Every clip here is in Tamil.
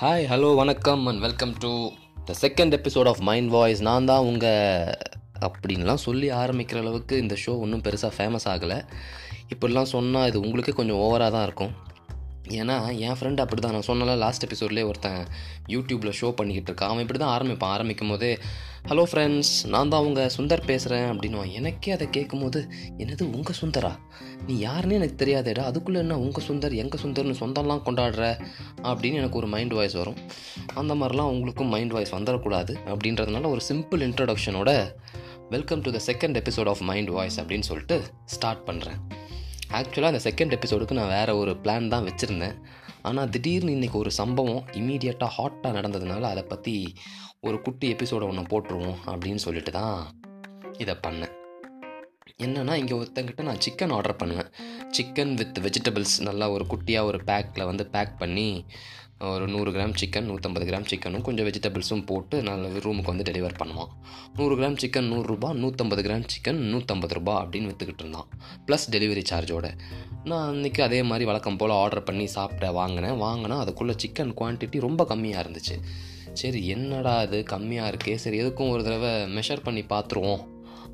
ஹாய் ஹலோ வணக்கம் and welcome to the second episode of mind voice நான் தான் உங்கள் அப்படின்லாம் சொல்லி ஆரம்பிக்கிற அளவுக்கு இந்த ஷோ ஒன்றும் பெருசாக ஃபேமஸ் ஆகலை. இப்படிலாம் சொன்னால் இது உங்களுக்கே கொஞ்சம் ஓவராக தான் இருக்கும். ஏன்னா என் ஃப்ரெண்டு அப்படி தான் நான் சொன்னல லாஸ்ட் எபிசோட்லேயே ஒருத்தன் யூடியூப்பில் ஷோ பண்ணிக்கிட்டு இருக்கான். அவன் இப்படி தான் ஆரம்பிப்பான். ஆரம்பிக்கும் போதே ஹலோ ஃப்ரெண்ட்ஸ் நான் தான் உங்கள் சுந்தர் பேசுகிறேன் அப்படின்னுவான் எனக்கே அதை கேட்கும்போது என்னது உங்கள் சுந்தரா? நீ யாருன்னு எனக்கு தெரியாதேடா. அதுக்குள்ளே என்ன உங்கள் சுந்தர் எங்கள் சுந்தர்னு சொந்தம்லாம் கொண்டாடுற? அப்படின்னு எனக்கு ஒரு மைண்ட் வாய்ஸ் வரும். அந்த மாதிரிலாம் உங்களுக்கும் மைண்ட் வாய்ஸ் வந்துடக்கூடாது அப்படின்றதுனால ஒரு simple இன்ட்ரடக்ஷனோட welcome to the second episode of mind voice அப்படின்னு சொல்லிட்டு ஸ்டார்ட் பண்ணுறேன் ஆக்சுவலாக அந்த செகண்ட் எபிசோடுக்கு நான் வேறு ஒரு பிளான் தான் வச்சுருந்தேன். ஆனால் திடீர்னு இன்றைக்கி ஒரு சம்பவம் இமீடியட்டாக ஹாட்டாக நடந்ததுனால அதை பற்றி ஒரு குட்டி எபிசோடை ஒன்று போட்டுருவோம் அப்படின்னு சொல்லிட்டு தான் இதை பண்ணேன். என்னென்னா இங்கே ஒருத்தங்கிட்ட நான் சிக்கன் ஆர்டர் பண்ணுவேன். சிக்கன் வித் வெஜிடபிள்ஸ் நல்லா ஒரு குட்டியாக ஒரு பேக்கில் வந்து பேக் பண்ணி ஒரு நூறு கிராம் சிக்கன் நூற்றம்பது கிராம் சிக்கனும் கொஞ்சம் வெஜிடபிள்ஸும் போட்டு நல்ல ரூமுக்கு வந்து டெலிவர் பண்ணுவான். நூறு கிராம் சிக்கன் நூறுரூபா நூற்றம்பது கிராம் சிக்கன் நூற்றம்பது ரூபா அப்படின்னு விற்றுக்கிட்டு இருந்தான். ப்ளஸ் டெலிவரி சார்ஜோட நான் அன்றைக்கி அதே மாதிரி வழக்கம் போல் ஆர்டர் பண்ணி சாப்பிட வாங்கினேன். வாங்கினா அதுக்குள்ளே சிக்கன் குவான்டிட்டி ரொம்ப கம்மியாக இருந்துச்சு. சரி என்னடா இது கம்மியாக இருக்கே? சரி எதுக்கும் ஒரு தடவை மெஷர் பண்ணி பார்த்துருவோம்.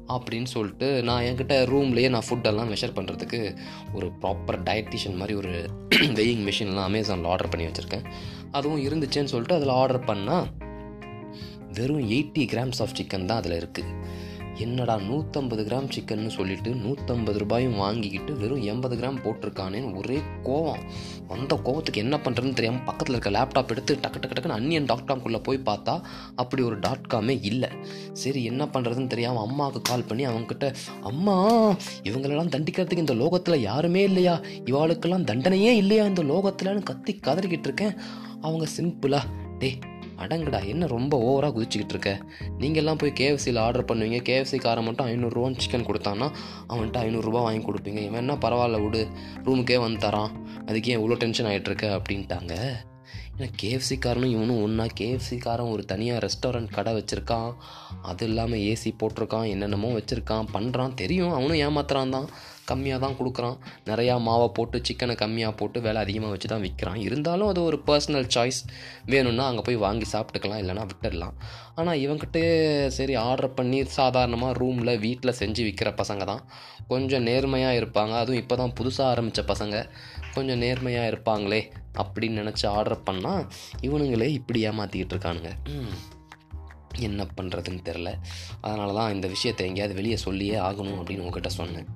அப்படின்னு சொல்லிட்டு நான் என்கிட்ட ரூம்லேயே நான் ஃபுட்டெல்லாம் மெஷர் பண்ணுறதுக்கு ஒரு ப்ராப்பர் டயட்டிஷியன் மாதிரி ஒரு வெயிங் மிஷின்லாம் அமேசானில் ஆர்டர் பண்ணி வச்சுருக்கேன். அதுவும் இருந்துச்சுன்னு சொல்லிட்டு அதில் ஆர்டர் பண்ணால் வெறும் எயிட்டி கிராம்ஸ் ஆஃப் சிக்கன் தான் அதில் இருக்குது என்னடா நூற்றம்பது கிராம் சிக்கன்னு சொல்லிட்டு நூற்றம்பது ரூபாயும் வாங்கிக்கிட்டு வெறும் எண்பது கிராம் போட்டிருக்கானேன்னு ஒரே கோவம். அந்த கோவத்துக்கு என்ன பண்ணுறதுன்னு தெரியாமல் பக்கத்தில் இருக்க லேப்டாப் எடுத்து டக்கு டக்கு டக்குன்னு அன்னியன் டாட் காம்குள்ளே போய் பார்த்தா அப்படி ஒரு டாட் காமே இல்லை. சரி என்ன பண்ணுறதுன்னு தெரியாமல் அம்மாவுக்கு கால் பண்ணி அவங்கக்கிட்ட அம்மா இவங்களெல்லாம் தண்டிக்கிறதுக்கு இந்த லோகத்தில் யாருமே இல்லையா? இவாளுக்கெல்லாம் தண்டனையே இல்லையா இந்த லோகத்தில்னு கத்தி கதறிக்கிட்டு இருக்கேன். அவங்க சிம்பிளாக டே அடங்குடா என்ன ரொம்ப ஓவராக குதிச்சுக்கிட்டு இருக்க? நீங்கள்லாம் போய் கேஎஃப்சியில் ஆர்டர் பண்ணுவீங்க. கேஎஃப்சி மட்டும் ஐநூறுரூவான்னு சிக்கன் கொடுத்தான்னா அவன்கிட்ட ஐநூறுரூவா வாங்கி கொடுப்பீங்க. இவன் என்ன பரவாயில்ல விடு ரூமுக்கே வந்து தரான். அதுக்கு ஏன் இவ்வளோ டென்ஷன் ஆகிட்டுருக்க அப்படின்ட்டாங்க. ஏன்னா கேஎஃப்சி காரனும் இவனும் ஒன்றா கேஎஃப்சி காரன் ஒரு தனியாக ரெஸ்டாரண்ட் கடை வச்சுருக்கான். அது இல்லாமல் ஏசி போட்டிருக்கான் என்னென்னமோ வச்சுருக்கான். பண்ணுறான் தெரியும் அவனும் ஏமாத்துறான் தான் கம்மியாக தான் கொடுக்குறான். நிறையா மாவை போட்டு சிக்கனை கம்மியாக போட்டு விலை அதிகமாக வச்சு தான் விற்கிறான். இருந்தாலும் அது ஒரு பர்சனல் சாய்ஸ் வேணும்னா அங்கே போய் வாங்கி சாப்பிட்டுக்கலாம் இல்லைனா விட்டுடலாம். ஆனால் இவங்கிட்ட சரி ஆர்டர் பண்ணி சாதாரணமாக ரூமில் வீட்டில் செஞ்சு விற்கிற பசங்க தான். கொஞ்சம் நேர்மையாக இருப்பாங்க. அதுவும் இப்போ தான் புதுசாக ஆரம்பித்த பசங்க. கொஞ்சம் நேர்மையாக இருப்பாங்களே அப்படின்னு நினச்சி ஆர்டர் பண்ணால் இவனுங்களே இப்படி ஏமாற்றிக்கிட்டு இருக்கானுங்க. என்ன பண்ணுறதுன்னு தெரில அதனால தான் இந்த விஷயத்தை எங்கேயாவது வெளியே சொல்லியே ஆகணும் அப்படின்னு உங்ககிட்ட சொன்னேன்.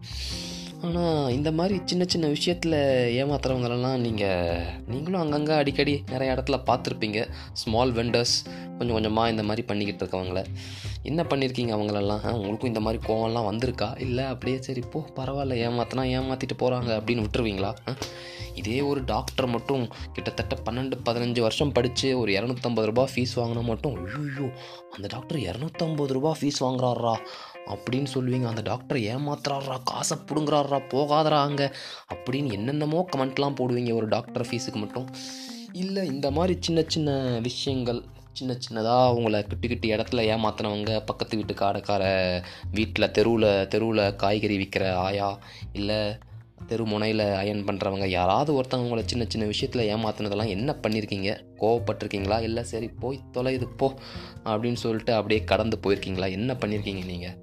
ஆனால் இந்த மாதிரி சின்ன சின்ன விஷயத்தில் ஏமாத்துறவங்களெல்லாம் நீங்கள் நீங்களும் அங்கங்கே அடிக்கடி நிறைய இடத்துல பார்த்துருப்பீங்க. ஸ்மால் வெண்டர்ஸ் கொஞ்சம் கொஞ்சமாக இந்த மாதிரி பண்ணிக்கிட்டு இருக்கவங்கள. என்ன பண்ணியிருக்கீங்க அவங்களெல்லாம்? உங்களுக்கும் இந்த மாதிரி கோவம்லாம் வந்திருக்கா? இல்லை அப்படியே சரி போ பரவாயில்ல ஏமாத்தினா ஏமாற்றிட்டு போகிறாங்க அப்படின்னு விட்டுருவீங்களா? இதே ஒரு டாக்டர் மட்டும் கிட்டத்தட்ட பன்னெண்டு பதினஞ்சு வருஷம் படித்து ஒரு இரநூத்தம்பது ரூபா ஃபீஸ் வாங்கினா மட்டும் ஐயோ அந்த டாக்டர் இரநூத்தம்பது ரூபா ஃபீஸ் வாங்குறாரா அப்படின்னு சொல்லுவீங்க. அந்த டாக்டரை ஏமாத்துறாரா காசை பிடுங்குறாரா போகாதரா அங்கே அப்படின்னு என்னென்னமோ கமெண்ட்லாம் போடுவீங்க. ஒரு டாக்டர் ஃபீஸுக்கு மட்டும். இல்லை இந்த மாதிரி சின்ன சின்ன விஷயங்கள் சின்ன சின்னதாக உங்களை கிட்டி கிட்டி இடத்துல ஏமாத்தினவங்க பக்கத்து வீட்டு காடைக்கார வீட்டில் தெருவில் தெருவில் காய்கறி விற்கிற ஆயா இல்லை தெரு முனையில் அயன் பண்ணுறவங்க யாராவது ஒருத்தவங்க உங்களை சின்ன சின்ன விஷயத்தில் ஏமாத்தினதெல்லாம் என்ன பண்ணியிருக்கீங்க கோவப்பட்டிருக்கீங்களா? இல்லை சரி போய் தொலைது போ அப்படின்னு சொல்லிட்டு அப்படியே கடந்து போயிருக்கீங்களா? என்ன பண்ணியிருக்கீங்க நீங்கள்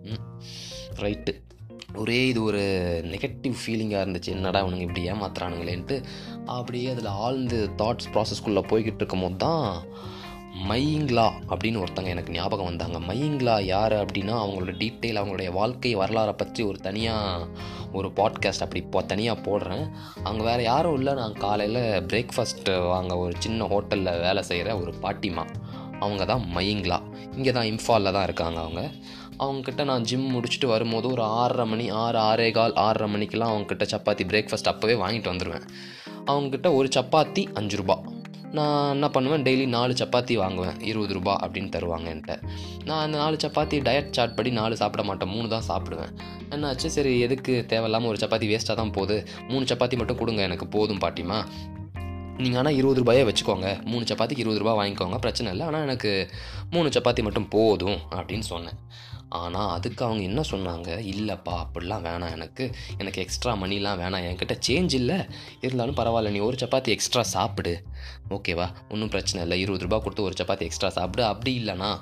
ரைட்டு ஒரே இது ஒரு நெகட்டிவ் ஃபீலிங்காக இருந்துச்சு. என்னடா அவனுங்க இப்படி ஏமாத்துறானுங்களேன்ட்டு. அப்படியே அதில் ஆழ்ந்து தாட்ஸ் ப்ராசஸ்க்குள்ளே போய்கிட்டு இருக்கும் போது தான் மையிங்லா அப்படின்னு ஒருத்தங்க எனக்கு ஞாபகம் வந்தாங்க. மையிங்லா யார் அப்படின்னா அவங்களோட டீட்டெயில் அவங்களுடைய வாழ்க்கை வரலாறை பற்றி ஒரு தனியாக ஒரு பாட்காஸ்ட் அப்படி இப்போ தனியாக போடுறேன். அங்கே வேறு யாரும் இல்லை. நான் காலையில் பிரேக்ஃபாஸ்ட்டு வாங்க ஒரு சின்ன ஹோட்டலில் வேலை செய்கிற ஒரு பாட்டிமா அவங்க தான் மையிங்லா இங்கே தான் இம்ஃபாலில் தான் இருக்காங்க அவங்க. அவங்கக்கிட்ட நான் ஜிம் முடிச்சுட்டு வரும்போது ஒரு ஆறரை மணி ஆறு ஆறே கால் ஆறரை மணிக்கெலாம் அவங்கக்கிட்ட சப்பாத்தி பிரேக்ஃபாஸ்ட் அப்போவே வாங்கிட்டு வந்துடுவேன் அவங்கக்கிட்ட ஒரு சப்பாத்தி அஞ்சு ரூபா. நான் என்ன பண்ணுவேன் டெய்லி நாலு சப்பாத்தி வாங்குவேன் இருபது ரூபா அப்படின்னு தருவாங்க என்கிட்ட. நான் அந்த நாலு சப்பாத்தி டயட் சார்ட் படி நாலு சாப்பிட மாட்டேன் மூணு தான் சாப்பிடுவேன். என்னாச்சு? சரி எதுக்கு தேவையில்லாமல் ஒரு சப்பாத்தி வேஸ்ட்டாக தான் போகுது. மூணு சப்பாத்தி மட்டும் கொடுங்க எனக்கு போதும் பாட்டிமா. நீங்கள் ஆனால் இருபது ரூபாயே வச்சுக்கோங்க. மூணு சப்பாத்திக்கு இருபது ரூபா வாங்கிக்கோங்க பிரச்சனை இல்லை. ஆனால் எனக்கு மூணு சப்பாத்தி மட்டும் போதும் அப்படின்னு சொன்னேன். ஆனால் அதுக்கு அவங்க என்ன சொன்னாங்க? இல்லைப்பா அப்படிலாம் வேணாம் எனக்கு. எனக்கு எக்ஸ்ட்ரா மணிலாம் வேணாம். என்கிட்ட சேஞ்ச் இல்லை. இருந்தாலும் பரவாயில்ல நீ ஒரு சப்பாத்தி எக்ஸ்ட்ரா சாப்பிடு. ஓகேவா ஒன்றும் பிரச்சனை இல்லை. இருபது ரூபா கொடுத்து ஒரு சப்பாத்தி எக்ஸ்ட்ரா சாப்பிடு. அப்படி இல்லைனா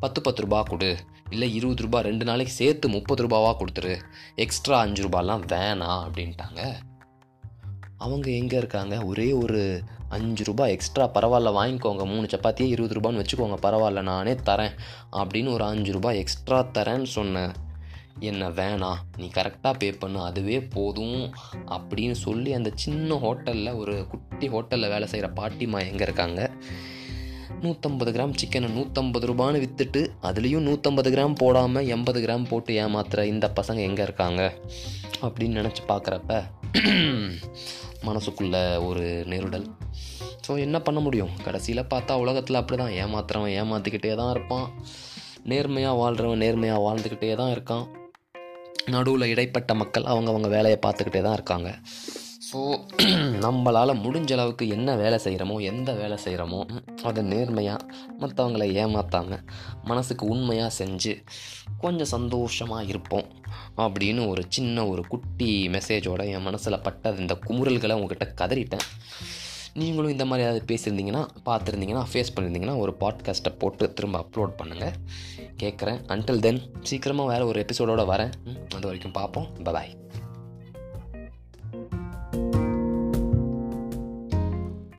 பத்து பத்து ரூபா கொடு. இல்லை இருபது ரூபா ரெண்டு நாளைக்கு சேர்த்து முப்பது ரூபாவாக கொடுத்துரு. எக்ஸ்ட்ரா அஞ்சு ரூபாலாம் வேணாம் அப்படின்ட்டாங்க. அவங்க எங்கே இருக்காங்க? ஒரே ஒரு அஞ்சு ரூபாய் எக்ஸ்ட்ரா பரவாயில்ல வாங்கிக்கோங்க. மூணு சப்பாத்தியே இருபது ரூபான்னு வச்சுக்கோங்க. பரவாயில்ல நானே தரேன். அப்படின்னு ஒரு அஞ்சு ரூபாய் எக்ஸ்ட்ரா தரேன்னு சொன்னேன் என்ன வேணாம் நீ கரெக்டாக பே பண்ணு அதுவே போதும் அப்படின்னு சொல்லி அந்த சின்ன ஹோட்டலில் ஒரு குட்டி ஹோட்டலில் வேலை செய்கிற பாட்டிமா எங்கே இருக்காங்க? நூற்றம்பது கிராம் சிக்கனை நூற்றம்பது ரூபான்னு விற்றுட்டு அதுலேயும் நூற்றம்பது கிராம் போடாமல் எண்பது கிராம் போட்டு ஏமாத்துற இந்த பசங்க எங்கே இருக்காங்க? அப்படின்னு நினச்சி பார்க்குறப்ப மனசுக்குள்ள ஒரு நெருடல். ஸோ என்ன பண்ண முடியும்? கடைசியில் பார்த்தா உலகத்தில் அப்படி தான் ஏமாத்துறவன் ஏமாற்றிக்கிட்டே தான் இருப்பான். நேர்மையாக வாழ்கிறவன் நேர்மையாக வாழ்ந்துக்கிட்டே தான் இருக்கான். நடுவில் இடைப்பட்ட மக்கள் அவங்கவுங்க வேலையை பார்த்துக்கிட்டே தான் இருக்காங்க. ஸோ நம்மளால் முடிஞ்ச அளவுக்கு என்ன வேலை செய்கிறோமோ எந்த வேலை செய்கிறோமோ அதை நேர்மையாக மற்றவங்கள ஏமாற்றாமல் மனசுக்கு உண்மையாக செஞ்சு கொஞ்சம் சந்தோஷமாக இருப்போம் அப்படின்னு ஒரு சின்ன ஒரு குட்டி மெசேஜோட என் மனசில் பட்டது இந்த குமுறல்களை உங்ககிட்ட கதறிட்டேன். நீங்களும் இந்த மாதிரி ஏதாவது பேசியிருந்தீங்கன்னா பார்த்துருந்தீங்கன்னா ஃபேஸ் பண்ணியிருந்தீங்கன்னா ஒரு பாட்காஸ்ட்டை போட்டு திரும்ப அப்லோட் பண்ணுங்கள் கேட்குறேன் அன்டில் தென் சீக்கிரமாக வேறு ஒரு எபிசோடோடு வரேன். அது வரைக்கும் பார்ப்போம். பாய்